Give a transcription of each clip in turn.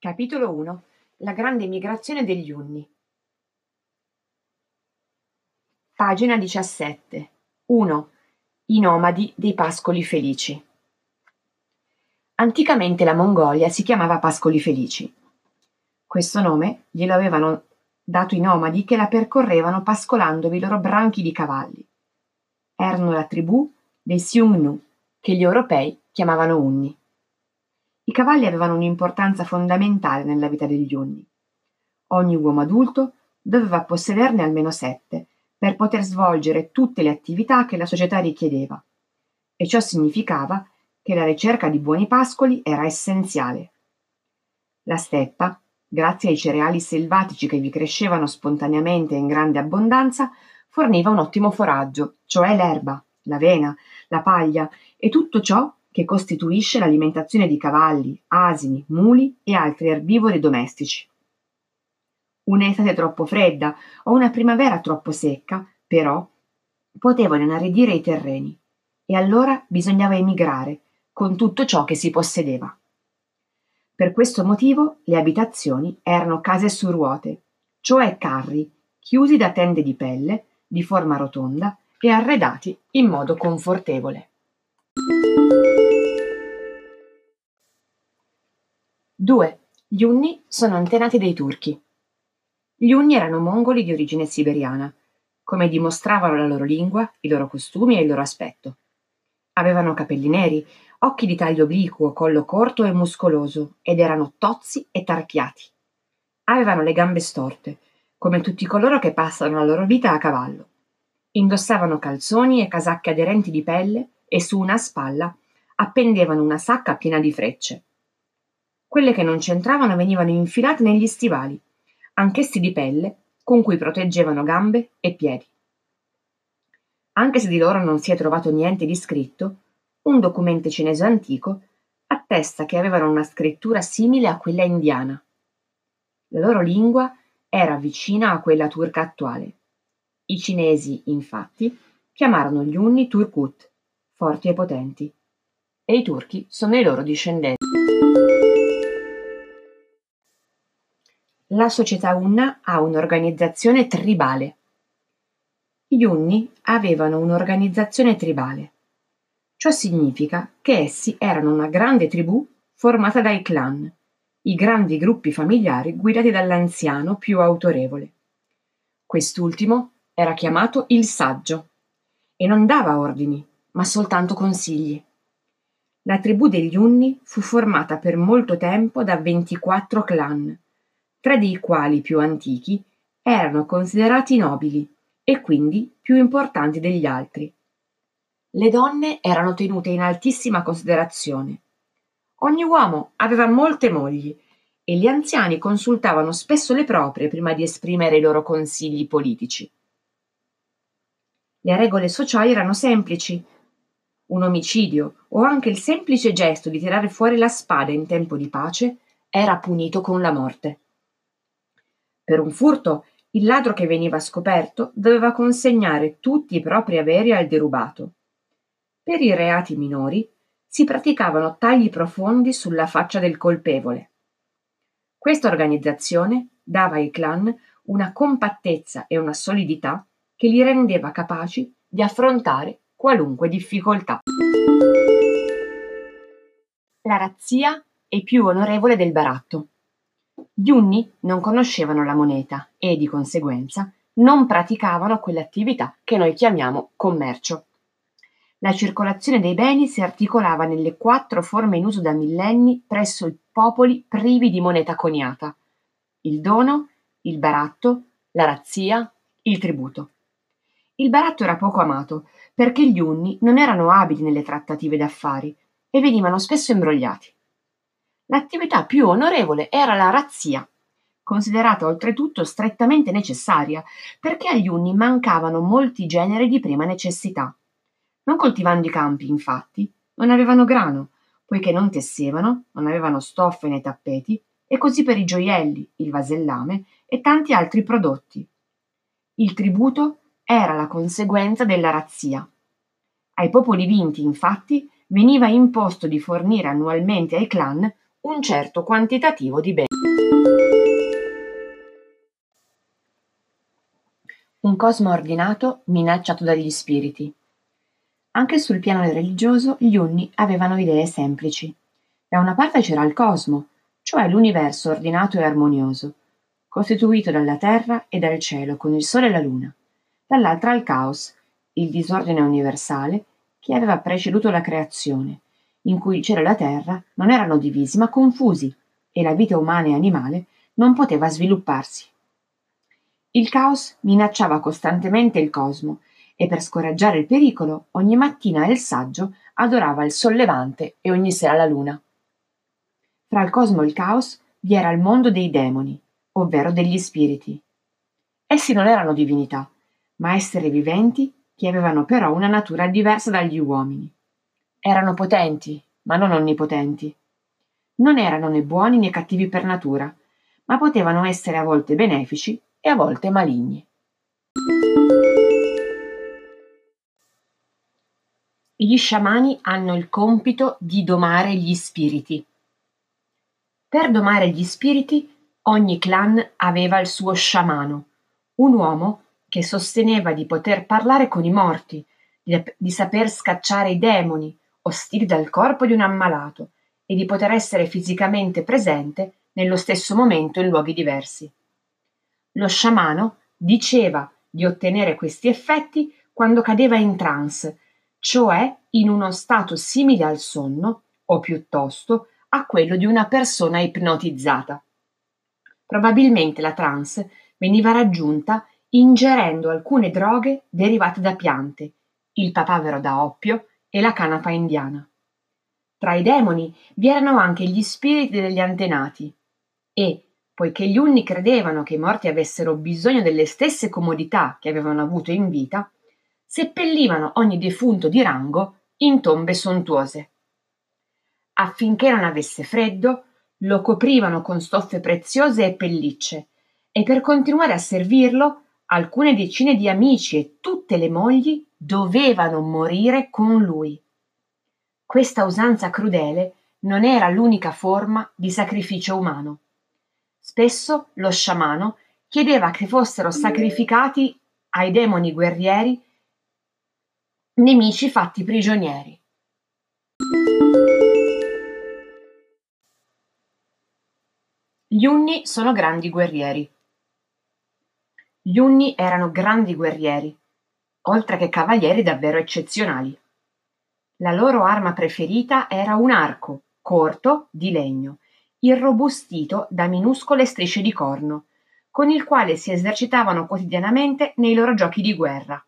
Capitolo 1 La grande migrazione degli Unni Pagina 17 1. I nomadi dei Pascoli Felici Anticamente la Mongolia si chiamava Pascoli Felici. Questo nome glielo avevano dato i nomadi che la percorrevano pascolandovi i loro branchi di cavalli. Erano la tribù dei Xiongnu, che gli europei chiamavano Unni. I cavalli avevano un'importanza fondamentale nella vita degli Unni. Ogni uomo adulto doveva possederne almeno sette per poter svolgere tutte le attività che la società richiedeva, e ciò significava che la ricerca di buoni pascoli era essenziale. La steppa, grazie ai cereali selvatici che vi crescevano spontaneamente in grande abbondanza, forniva un ottimo foraggio, cioè l'erba, l'avena, la paglia e tutto ciò che costituisce l'alimentazione di cavalli, asini, muli e altri erbivori domestici. Un'estate troppo fredda o una primavera troppo secca, però, potevano inaridire i terreni e allora bisognava emigrare con tutto ciò che si possedeva. Per questo motivo le abitazioni erano case su ruote, cioè carri chiusi da tende di pelle, di forma rotonda e arredati in modo confortevole. 2. Gli Unni sono antenati dei Turchi. Gli Unni erano mongoli di origine siberiana, come dimostravano la loro lingua, i loro costumi e il loro aspetto. Avevano capelli neri, occhi di taglio obliquo, collo corto e muscoloso, ed erano tozzi e tarchiati. Avevano le gambe storte, come tutti coloro che passano la loro vita a cavallo. Indossavano calzoni e casacche aderenti di pelle e su una spalla appendevano una sacca piena di frecce. Quelle che non c'entravano venivano infilate negli stivali, anch'essi di pelle, con cui proteggevano gambe e piedi. Anche se di loro non si è trovato niente di scritto, un documento cinese antico attesta che avevano una scrittura simile a quella indiana. La loro lingua era vicina a quella turca attuale. I cinesi, infatti, chiamarono gli Unni Turkut, forti e potenti, e i turchi sono i loro discendenti. La società Unna ha un'organizzazione tribale. Gli Unni avevano un'organizzazione tribale. Ciò significa che essi erano una grande tribù formata dai clan, i grandi gruppi familiari guidati dall'anziano più autorevole. Quest'ultimo era chiamato il saggio e non dava ordini, ma soltanto consigli. La tribù degli Unni fu formata per molto tempo da 24 clan, tre dei quali più antichi erano considerati nobili e quindi più importanti degli altri. Le donne erano tenute in altissima considerazione. Ogni uomo aveva molte mogli e gli anziani consultavano spesso le proprie prima di esprimere i loro consigli politici. Le regole sociali erano semplici. Un omicidio o anche il semplice gesto di tirare fuori la spada in tempo di pace era punito con la morte. Per un furto, il ladro che veniva scoperto doveva consegnare tutti i propri averi al derubato. Per i reati minori si praticavano tagli profondi sulla faccia del colpevole. Questa organizzazione dava ai clan una compattezza e una solidità che li rendeva capaci di affrontare qualunque difficoltà. La razzia è più onorevole del baratto. Gli Unni non conoscevano la moneta e, di conseguenza, non praticavano quell'attività che noi chiamiamo commercio. La circolazione dei beni si articolava nelle quattro forme in uso da millenni presso i popoli privi di moneta coniata: il dono, il baratto, la razzia, il tributo. Il baratto era poco amato perché gli Unni non erano abili nelle trattative d'affari e venivano spesso imbrogliati. L'attività più onorevole era la razzia, considerata oltretutto strettamente necessaria, perché agli Unni mancavano molti generi di prima necessità. Non coltivando i campi, infatti, non avevano grano, poiché non tessevano, non avevano stoffe né tappeti, e così per i gioielli, il vasellame e tanti altri prodotti. Il tributo era la conseguenza della razzia. Ai popoli vinti, infatti, veniva imposto di fornire annualmente ai clan un certo quantitativo di beni. Un cosmo ordinato minacciato dagli spiriti. Anche sul piano religioso gli Unni avevano idee semplici. Da una parte c'era il cosmo, cioè l'universo ordinato e armonioso, costituito dalla terra e dal cielo con il sole e la luna. Dall'altra il caos, il disordine universale che aveva preceduto la creazione, in cui il cielo e la terra non erano divisi ma confusi e la vita umana e animale non poteva svilupparsi. Il caos minacciava costantemente il cosmo e per scoraggiare il pericolo ogni mattina il saggio adorava il sollevante e ogni sera la luna. Fra il cosmo e il caos vi era il mondo dei demoni, ovvero degli spiriti. Essi non erano divinità, ma esseri viventi che avevano però una natura diversa dagli uomini. Erano potenti, ma non onnipotenti. Non erano né buoni né cattivi per natura, ma potevano essere a volte benefici e a volte maligni. Gli sciamani hanno il compito di domare gli spiriti. Per domare gli spiriti, ogni clan aveva il suo sciamano, un uomo che sosteneva di poter parlare con i morti, di, di saper scacciare i demoni, ostili dal corpo di un ammalato, e di poter essere fisicamente presente nello stesso momento in luoghi diversi. Lo sciamano diceva di ottenere questi effetti quando cadeva in trance cioè in uno stato simile al sonno, o piuttosto a quello di una persona ipnotizzata. Probabilmente la trance veniva raggiunta ingerendo alcune droghe derivate da piante, il papavero da oppio e la canapa indiana. Tra i demoni vi erano anche gli spiriti degli antenati e, poiché gli unni credevano che i morti avessero bisogno delle stesse comodità che avevano avuto in vita, seppellivano ogni defunto di rango in tombe sontuose. Affinché non avesse freddo, lo coprivano con stoffe preziose e pellicce, e per continuare a servirlo, alcune decine di amici e tutte le mogli dovevano morire con lui. Questa usanza crudele non era l'unica forma di sacrificio umano. Spesso lo sciamano chiedeva che fossero sacrificati ai demoni guerrieri Nemici fatti prigionieri. Gli Unni sono grandi guerrieri. Gli Unni erano grandi guerrieri, oltre che cavalieri davvero eccezionali. La loro arma preferita era un arco, corto, di legno, irrobustito da minuscole strisce di corno, con il quale si esercitavano quotidianamente nei loro giochi di guerra.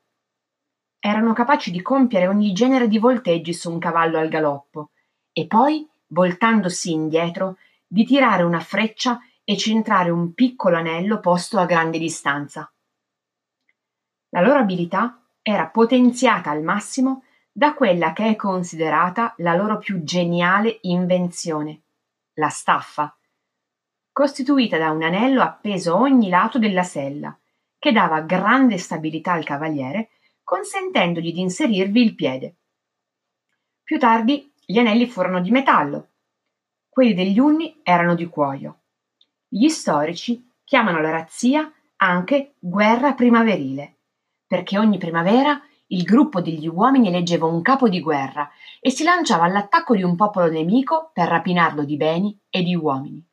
Erano capaci di compiere ogni genere di volteggi su un cavallo al galoppo, e poi, voltandosi indietro, di tirare una freccia e centrare un piccolo anello posto a grande distanza. La loro abilità era potenziata al massimo da quella che è considerata la loro più geniale invenzione, la staffa, costituita da un anello appeso a ogni lato della sella, che dava grande stabilità al cavaliere consentendogli di inserirvi il piede. Più tardi gli anelli furono di metallo, quelli degli unni erano di cuoio. Gli storici chiamano la razzia anche guerra primaverile, perché ogni primavera il gruppo degli uomini eleggeva un capo di guerra e si lanciava all'attacco di un popolo nemico per rapinarlo di beni e di uomini.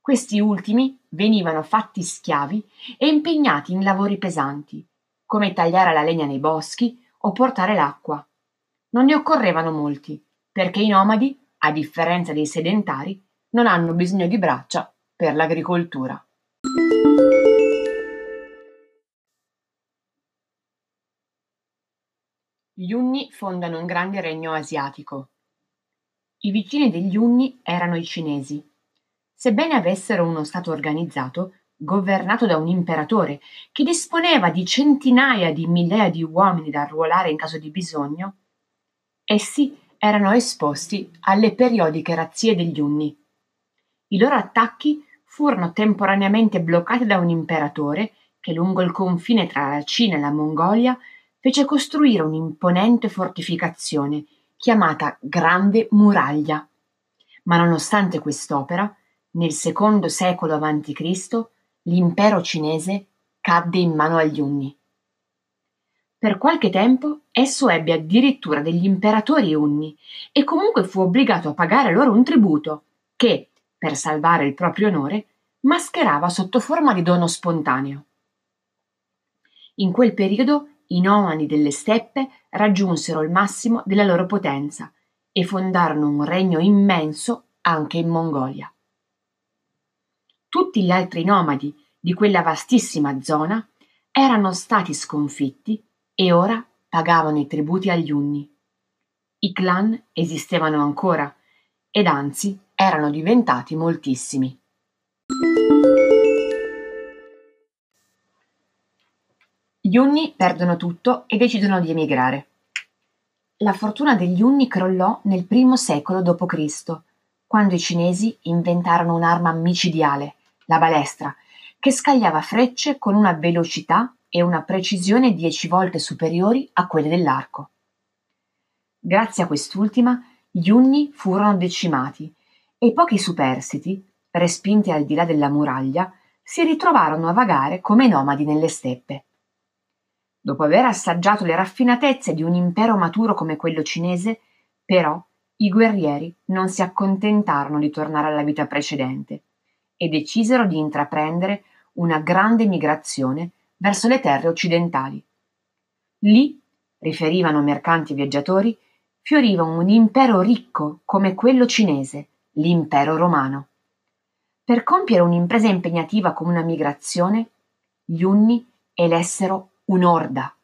Questi ultimi venivano fatti schiavi e impegnati in lavori pesanti, come tagliare la legna nei boschi o portare l'acqua. Non ne occorrevano molti, perché i nomadi, a differenza dei sedentari, non hanno bisogno di braccia per l'agricoltura. Gli Unni fondano un grande regno asiatico. I vicini degli Unni erano i cinesi. Sebbene avessero uno stato organizzato, governato da un imperatore che disponeva di centinaia di migliaia di uomini da arruolare in caso di bisogno, essi erano esposti alle periodiche razzie degli Unni. I loro attacchi furono temporaneamente bloccati da un imperatore che lungo il confine tra la Cina e la Mongolia fece costruire un'imponente fortificazione chiamata Grande Muraglia. Ma nonostante quest'opera, nel secondo secolo a.C. l'impero cinese cadde in mano agli Unni. Per qualche tempo esso ebbe addirittura degli imperatori Unni e comunque fu obbligato a pagare loro un tributo che, per salvare il proprio onore, mascherava sotto forma di dono spontaneo. In quel periodo i nomadi delle steppe raggiunsero il massimo della loro potenza e fondarono un regno immenso anche in Mongolia. Tutti gli altri nomadi di quella vastissima zona erano stati sconfitti e ora pagavano i tributi agli Unni. I clan esistevano ancora ed anzi erano diventati moltissimi. Gli Unni perdono tutto e decidono di emigrare. La fortuna degli Unni crollò nel primo secolo d.C., quando i cinesi inventarono un'arma micidiale, la balestra, che scagliava frecce con una velocità e una precisione dieci volte superiori a quelle dell'arco. Grazie a quest'ultima, gli Unni furono decimati e pochi superstiti, respinti al di là della muraglia, si ritrovarono a vagare come nomadi nelle steppe. Dopo aver assaggiato le raffinatezze di un impero maturo come quello cinese, però i guerrieri non si accontentarono di tornare alla vita precedente e decisero di intraprendere una grande migrazione verso le terre occidentali. Lì, riferivano mercanti e viaggiatori, fioriva un impero ricco come quello cinese, l'impero romano. Per compiere un'impresa impegnativa come una migrazione, gli Unni elessero un'orda.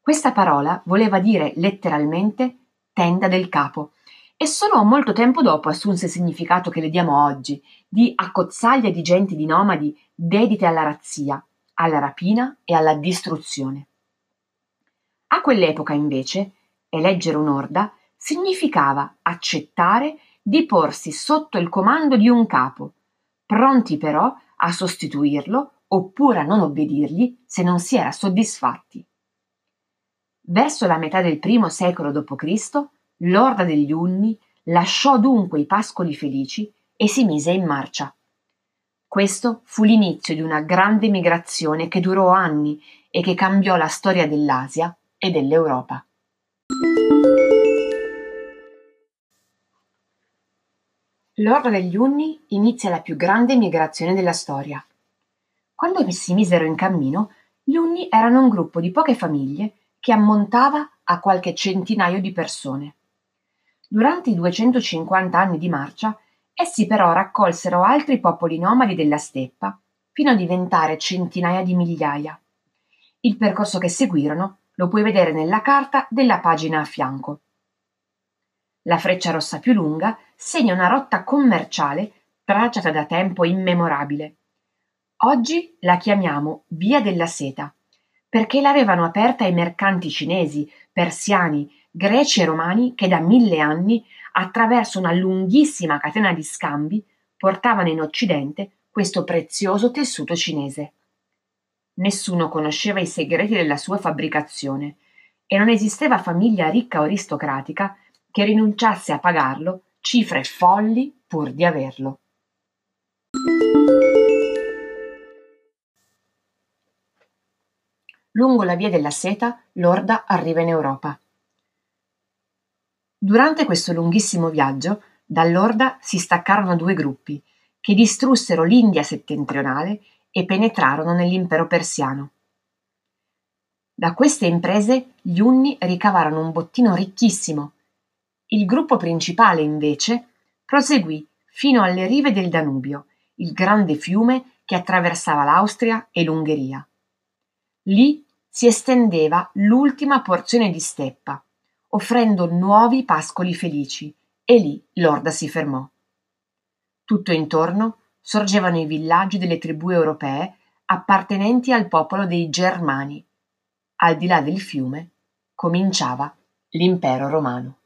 Questa parola voleva dire letteralmente tenda del capo e solo molto tempo dopo assunse il significato che le diamo oggi, di accozzaglia di genti di nomadi dedite alla razzia, alla rapina e alla distruzione. A quell'epoca, invece, eleggere un'orda significava accettare di porsi sotto il comando di un capo, pronti però a sostituirlo oppure a non obbedirgli se non si era soddisfatti. Verso la metà del primo secolo d.C., l'orda degli Unni lasciò dunque i pascoli felici e si mise in marcia. Questo fu l'inizio di una grande migrazione che durò anni e che cambiò la storia dell'Asia e dell'Europa. L'orda degli Unni inizia la più grande migrazione della storia. Quando si misero in cammino, gli Unni erano un gruppo di poche famiglie che ammontava a qualche centinaio di persone. Durante i 250 anni di marcia, essi però raccolsero altri popoli nomadi della steppa, fino a diventare centinaia di migliaia. Il percorso che seguirono lo puoi vedere nella carta della pagina a fianco. La freccia rossa più lunga segna una rotta commerciale tracciata da tempo immemorabile, Oggi la chiamiamo Via della Seta, perché l'avevano aperta ai mercanti cinesi, persiani, greci e romani che da mille anni, attraverso una lunghissima catena di scambi, portavano in Occidente questo prezioso tessuto cinese. Nessuno conosceva i segreti della sua fabbricazione e non esisteva famiglia ricca o aristocratica che rinunciasse a pagarlo cifre folli pur di averlo. Lungo la via della seta, l'orda arriva in Europa. Durante questo lunghissimo viaggio, dall'orda si staccarono due gruppi, che distrussero l'India settentrionale e penetrarono nell'impero persiano. Da queste imprese gli Unni ricavarono un bottino ricchissimo. Il gruppo principale, invece, proseguì fino alle rive del Danubio, il grande fiume che attraversava l'Austria e l'Ungheria. Lì si estendeva l'ultima porzione di steppa, offrendo nuovi pascoli felici, e lì l'orda si fermò. Tutto intorno sorgevano i villaggi delle tribù europee appartenenti al popolo dei Germani. Al di là del fiume cominciava l'impero romano.